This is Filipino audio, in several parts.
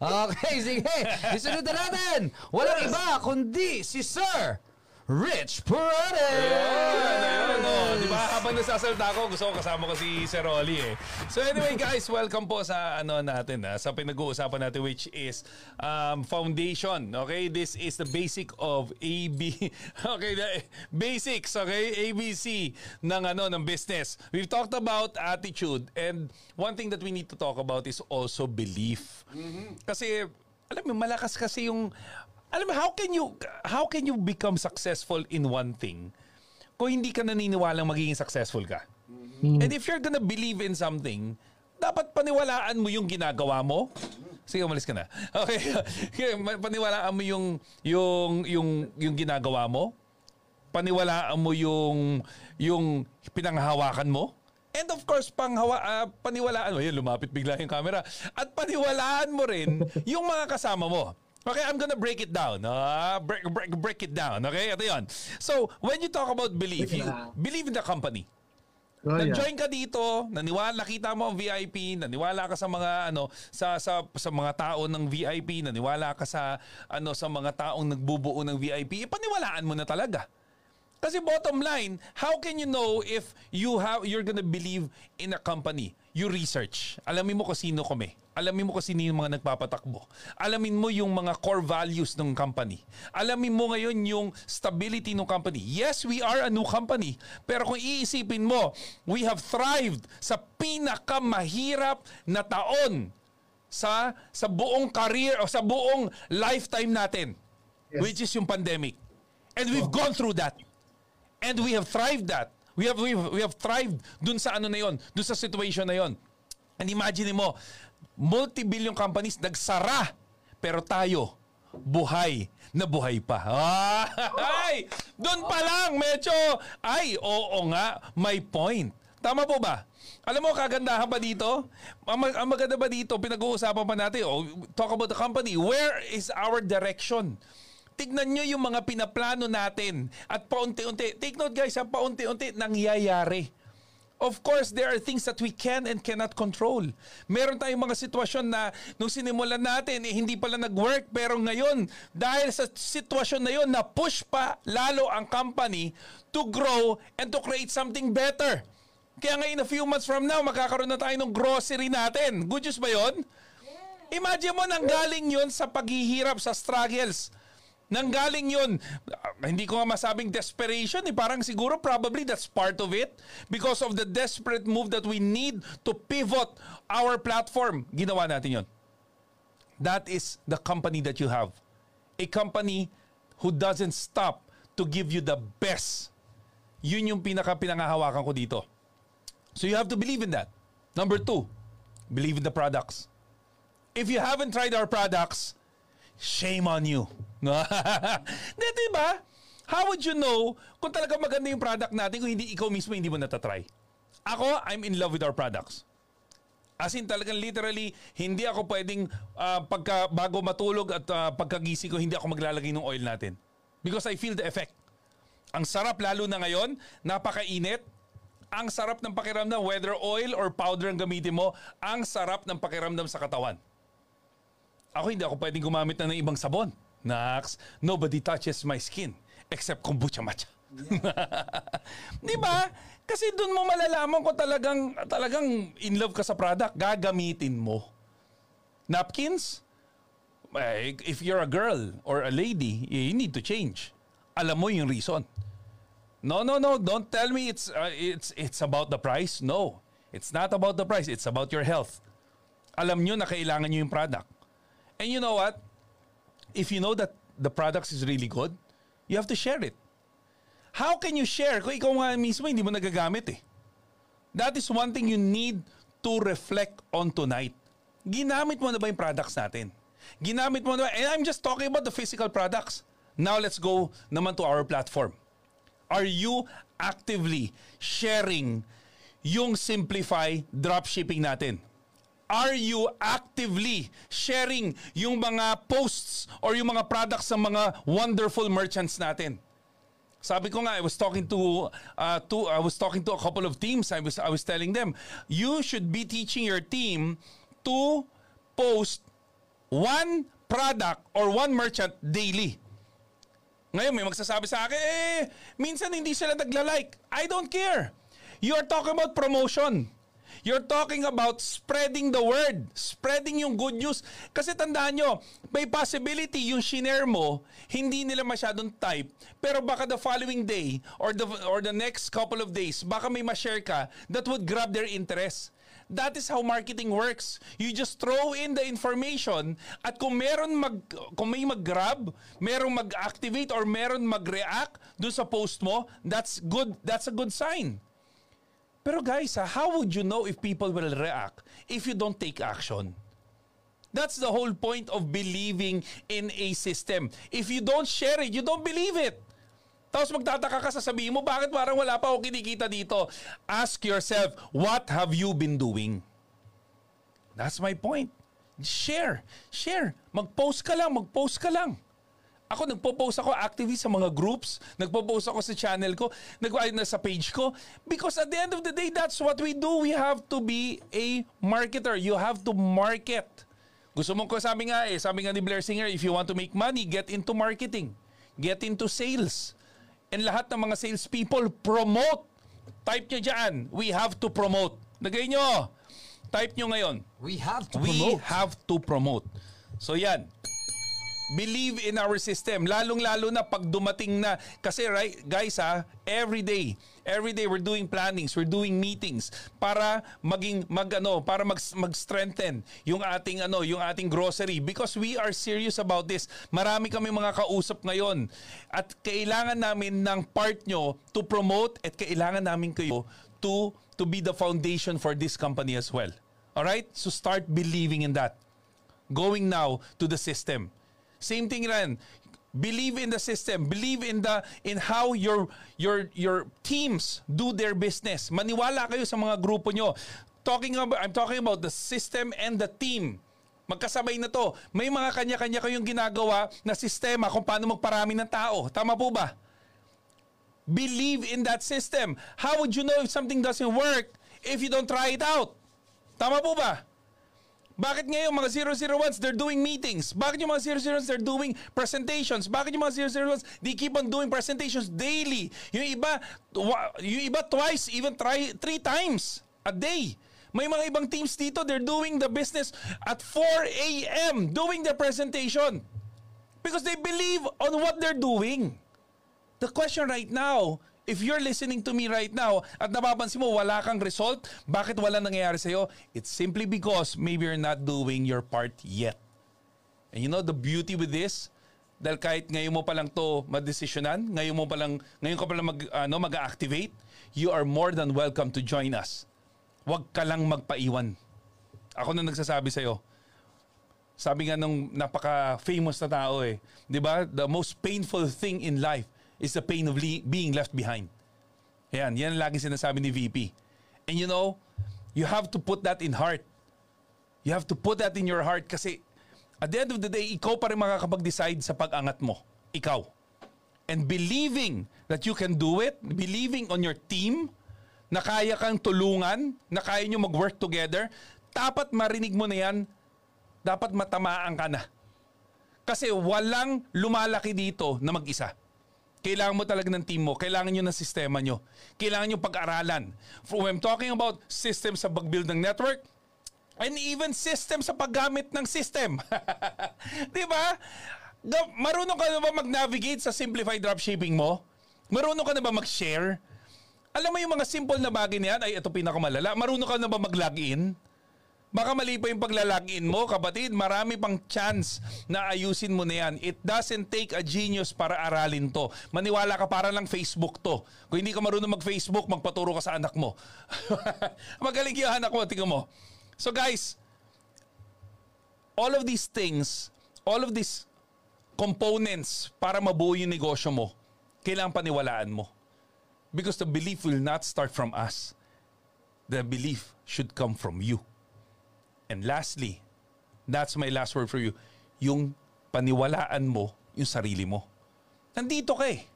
Okay, sige. Isunod na natin. Walang iba kundi si Sir Rich Parade! Ayun, ayun, oh. Di ba, habang nasasalta ko, gusto ko kasama ko si Sir Oli eh. So anyway guys, welcome po sa ano natin, ha, sa pinag-uusapan natin which is um, foundation. Okay, this is the basic of AB. Okay, the basics, okay, ABC ng ano ng business. We've talked about attitude and one thing that we need to talk about is also belief. Kasi alam mo, malakas kasi yung alam mo, how can you how can you become successful in one thing kung hindi ka naniniwalang magiging successful ka? And if you're gonna believe in something, dapat paniwalaan mo yung ginagawa mo. Sige, umalis ka na. Okay. Okay, paniwalaan mo yung yung yung yung ginagawa mo. Paniwalaan mo yung yung pinanghahawakan mo. And of course, panghawa, ah, paniwalaan mo, yun, lumapit bigla yung camera. At paniwalaan mo rin yung mga kasama mo. Okay, I'm gonna break it down. Ah, break, break, break it down. Okay, ito yun. So, when you talk about belief, you believe in the company. Oh, yeah. Nag-join ka dito, naniwala, nakita mo ang VIP, naniwala ka sa mga ano sa sa sa mga tao ng VIP, naniwala ka sa ano sa mga taong nagbubuo ng VIP, ipaniwalaan mo na talaga. Kasi bottom line, how can you know if you have you're gonna believe in a company? You research. Alamin mo kung sino kami. Alamin mo kung sino yung mga nagpapatakbo. Alamin mo yung mga core values ng company. Alamin mo ngayon yung stability ng company. Yes, we are a new company. Pero kung iisipin mo, we have thrived sa pinakamahirap na taon sa sa buong career o sa buong lifetime natin. Yes. Which is yung pandemic. And we've gone through that. And we have thrived that. We have, we have, we have thrived dun sa ano na yon, dun sa situation na yon. And imagine mo, multi-billion companies nagsara, pero tayo, buhay na buhay pa. Ay! Doon pa lang, medyo, ay, oo nga, may point. Tama po ba? Alam mo, kagandahan ba dito? Ang, mag- ang maganda ba dito, pinag-uusapan pa natin, oh, talk about the company. Where is our direction? Tignan nyo yung mga pinaplano natin at paunti-unti. Take note guys, ang paunti-unti nangyayari. Of course, there are things that we can and cannot control. Meron tayong mga sitwasyon na nung sinimulan natin, eh, hindi pala nag-work. Pero ngayon, dahil sa sitwasyon na yon, na-push pa lalo ang company to grow and to create something better. Kaya ngayon, a few months from now, magkakaroon na tayo ng grocery natin. Good news ba yon? Imagine mo, nanggaling yon sa paghihirap, sa struggles. Nanggaling yun. Ah, hindi ko nga masabing desperation. Eh. Parang siguro probably that's part of it. Because of the desperate move that we need to pivot our platform. Ginawa natin yon. That is the company that you have. A company who doesn't stop to give you the best. Yun yung pinaka pinangahawakan ko dito. So you have to believe in that. Number two, believe in the products. If you haven't tried our products, shame on you. No? Di, di ba? How would you know kung talaga maganda yung product natin kung hindi ikaw mismo hindi mo natatry? Ako, I'm in love with our products. As in talagang literally, hindi ako pwedeng ah, pagka, bago matulog at ah, pagkagising ko, hindi ako maglalagay ng oil natin. Because I feel the effect. Ang sarap lalo na ngayon, napakainit. Ang sarap ng pakiramdam, whether oil or powder ang gamitin mo, ang sarap ng pakiramdam sa katawan. Ako hindi ako pwedeng gumamit na ng ibang sabon. Nax, nobody touches my skin except kombucha matcha. Di ba? Kasi doon mo malalaman kung talagang, talagang in love ka sa product. Gagamitin mo. Napkins? Eh, if you're a girl or a lady, you need to change. Alam mo yung reason. No, no, no. Don't tell me it's uh, it's it's about the price. No. It's not about the price. It's about your health. Alam nyo na kailangan nyo yung product. And you know what? If you know that the products is really good, you have to share it. How can you share kung ikaw nga mismo hindi mo nagagamit eh? That is one thing you need to reflect on tonight. Ginamit mo na ba yung products natin? Ginamit mo na ba? And I'm just talking about the physical products. Now let's go naman to our platform. Are you actively sharing yung Simplify dropshipping natin? Are you actively sharing yung mga posts or yung mga products ng mga wonderful merchants natin? Sabi ko nga, I was talking to, uh, to I was talking to a couple of teams. I was I was telling them, you should be teaching your team to post one product or one merchant daily. Ngayon may magsasabi sa akin, eh, minsan hindi sila nagla-like. I don't care. You are talking about promotion. You're talking about spreading the word, spreading yung good news. Kasi tandaan nyo, may possibility yung shinare mo, hindi nila masyadong type, pero baka the following day or the, or the next couple of days, baka may ma-share ka that would grab their interest. That is how marketing works. You just throw in the information at kung meron mag kung may mag-grab, merong mag-activate or meron mag-react dun sa post mo, that's good. That's a good sign. Pero guys, ah, how would you know if people will react if you don't take action? That's the whole point of believing in a system. If you don't share it, you don't believe it. Tapos magtataka ka, sasabihin mo, bakit parang wala pa ako kinikita dito? Ask yourself, what have you been doing? That's my point. Share. Share. Mag-post ka lang, mag-post ka lang. Ako, nagpo-post ako actively sa mga groups, nagpo-post ako sa channel ko, nag na sa page ko. Because at the end of the day, that's what we do. We have to be a marketer. You have to market. Gusto mo ko, sabi nga eh, sabi nga ni Blair Singer, if you want to make money, get into marketing. Get into sales. And lahat ng mga sales people, promote. Type nyo dyan, we have to promote. Nagay nyo. Type nyo ngayon. We have to We promote. have to promote. So yan. Believe in our system. Lalong-lalo na pag dumating na. Kasi right, guys ha, every day, every day we're doing plannings, we're doing meetings para maging magano, para mag mag-strengthen yung ating ano, yung ating grocery because we are serious about this. Marami kami mga kausap ngayon at kailangan namin ng part nyo to promote at kailangan namin kayo to to be the foundation for this company as well. All right? So start believing in that going now to the system. Same thing rin. Believe in the system. Believe in the in how your your your teams do their business. Maniwala kayo sa mga grupo nyo. Talking about I'm talking about the system and the team. Magkasabay na to. May mga kanya-kanya kayong ginagawa na sistema kung paano magparami ng tao. Tama po ba? Believe in that system. How would you know if something doesn't work if you don't try it out? Tama po ba? Bakit ngayon mga 001s, they're doing meetings? Bakit yung mga 001s, they're doing presentations? Bakit yung mga 001s, they keep on doing presentations daily? Yung iba, yung iba twice, even try, three times a day. May mga ibang teams dito, they're doing the business at 4 a.m. doing their presentation. Because they believe on what they're doing. The question right now, if you're listening to me right now at napapansin mo wala kang result, bakit wala nangyayari sa'yo? It's simply because maybe you're not doing your part yet. And you know the beauty with this? Dahil kahit ngayon mo pa lang to madesisyonan, ngayon mo pa lang, ngayon ka pa lang mag, ano, mag-activate, you are more than welcome to join us. Huwag ka lang magpaiwan. Ako na nagsasabi sa'yo, sabi nga nung napaka-famous na tao eh, 'di ba? The most painful thing in life is the pain of le- being left behind. Yan, yan ang lagi sinasabi ni VP. And you know, you have to put that in heart. You have to put that in your heart kasi at the end of the day, ikaw pa rin makakapag-decide sa pag-angat mo. Ikaw. And believing that you can do it, believing on your team, na kaya kang tulungan, na kaya nyo mag-work together, dapat marinig mo na yan, dapat matamaan ka na. Kasi walang lumalaki dito na mag-isa. Kailangan mo talaga ng team mo. Kailangan nyo ng sistema nyo. Kailangan nyo pag-aralan. When I'm talking about system sa pag-build ng network, and even system sa paggamit ng system. Di ba? Marunong ka na ba mag-navigate sa simplified dropshipping mo? Marunong ka na ba mag-share? Alam mo yung mga simple na bagay na yan, ay ito pinakamalala. Marunong ka na ba mag-login? Baka mali pa yung paglalagin mo, kapatid. Marami pang chance na ayusin mo na yan. It doesn't take a genius para aralin to. Maniwala ka para lang Facebook to. Kung hindi ka marunong mag-Facebook, magpaturo ka sa anak mo. Magaling yung anak mo, tingnan mo. So guys, all of these things, all of these components para mabuo yung negosyo mo, kailangan paniwalaan mo. Because the belief will not start from us. The belief should come from you. And lastly, that's my last word for you, yung paniwalaan mo yung sarili mo. Nandito ka eh.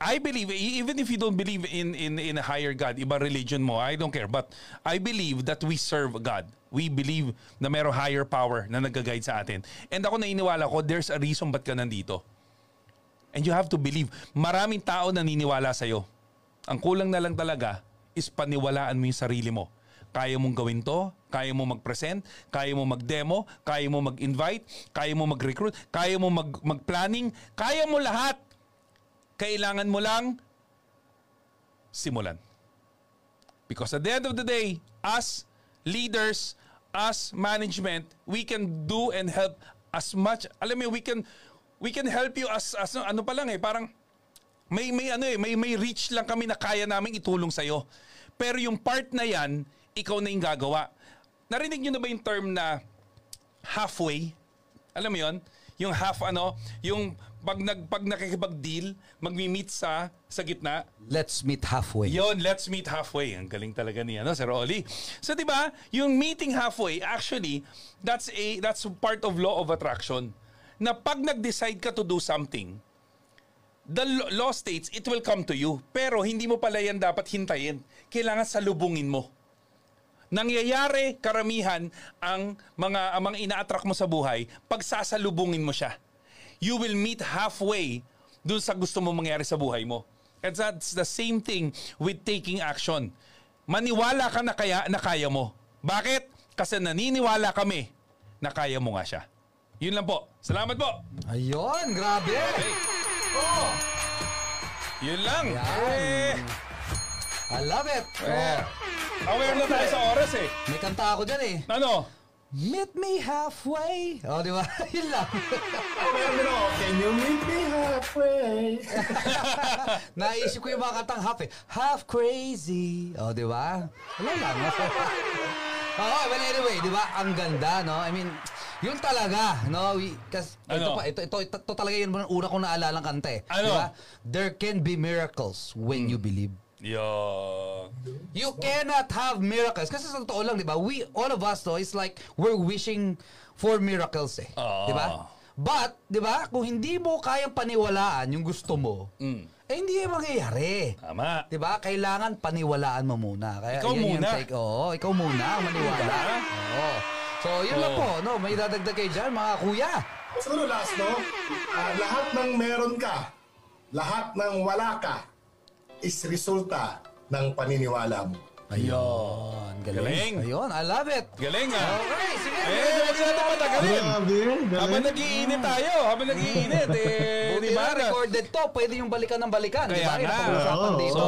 I believe e- even if you don't believe in in in a higher God, iba religion mo, I don't care. But I believe that we serve God. We believe na mayroong higher power na nag-guide sa atin. And ako naniniwala ko, there's a reason ba't ka nandito. And you have to believe. Maraming tao naniniwala sa'yo. Ang kulang na lang talaga is paniwalaan mo yung sarili mo. Kaya mong gawin to, kaya mo mag-present, kaya mo mag-demo, kaya mo mag-invite, kaya mo mag-recruit, kaya mo mag- mag-planning, kaya mo lahat. Kailangan mo lang simulan. Because at the end of the day, us leaders, us management, we can do and help as much. Alam mo, we can we can help you as as ano pa lang eh, parang may may ano eh, may may reach lang kami na kaya naming itulong sa iyo. Pero yung part na 'yan, ikaw na yung gagawa. Narinig niyo na ba yung term na halfway? Alam mo 'yon? Yung half ano, yung pag nag pag nakikipag-deal, magmi-meet sa sa gitna. Let's meet halfway. Yon, let's meet halfway. Ang galing talaga ni ano, Sir Oli. So 'di ba, yung meeting halfway, actually, that's a that's part of law of attraction. Na pag nag-decide ka to do something, the law states it will come to you. Pero hindi mo pala yan dapat hintayin. Kailangan salubungin mo. Nangyayari karamihan ang mga ang mga ina-attract mo sa buhay pag sasalubungin mo siya. You will meet halfway dun sa gusto mo mangyari sa buhay mo. And that's the same thing with taking action. Maniwala ka na kaya na kaya mo. Bakit? Kasi naniniwala kami na kaya mo nga siya. Yun lang po. Salamat po. Ayun, grabe. Oh, Yun lang. Yan. Eh, I love it. eh, Oh, aware na tayo sa oras eh. may kanta ako dyan eh. Ano? Meet me halfway. Oh, di ba? Yun lang. Meron din ako, can you meet me halfway? Naisip ko yung mga kantang half eh. Half crazy. Oh, di ba? Wala lang. Oo, well anyway, di ba? Ang ganda, no? I mean, yun talaga, no? We, kas, ito Ano? pa, ito, ito, ito, ito talaga yun una kong naalalang kanta eh. Ano? Di ba? There can be miracles when you believe. Yo. You cannot have miracles. Kasi sa totoo lang, di ba? We, all of us, though, it's like we're wishing for miracles eh. Oo. Di ba? But, di ba, kung hindi mo kayang paniwalaan yung gusto mo, eh hindi yan mangyayari. Tama. Di ba? Kailangan paniwalaan mo muna. Kaya Ikaw yan yung muna. take- oo, ikaw muna ang maniwala. Oo. So, yun lang Oo. po. No? May dadagdag kayo dyan, mga kuya. Siguro last, no? Ah, lahat ng meron ka, lahat ng wala ka, is resulta ng paniniwala mo. Ayun. Galing. Galing. Ayun, I love it. Galing ah. Okay, sige. Eh, wag natin patagalin. Habang nagiinit tayo, habang nagiinit, eh, Buti di ba? na recorded to, pwede yung balikan ng balikan. di Kaya ba? Nga. napag-usapan Oo. dito.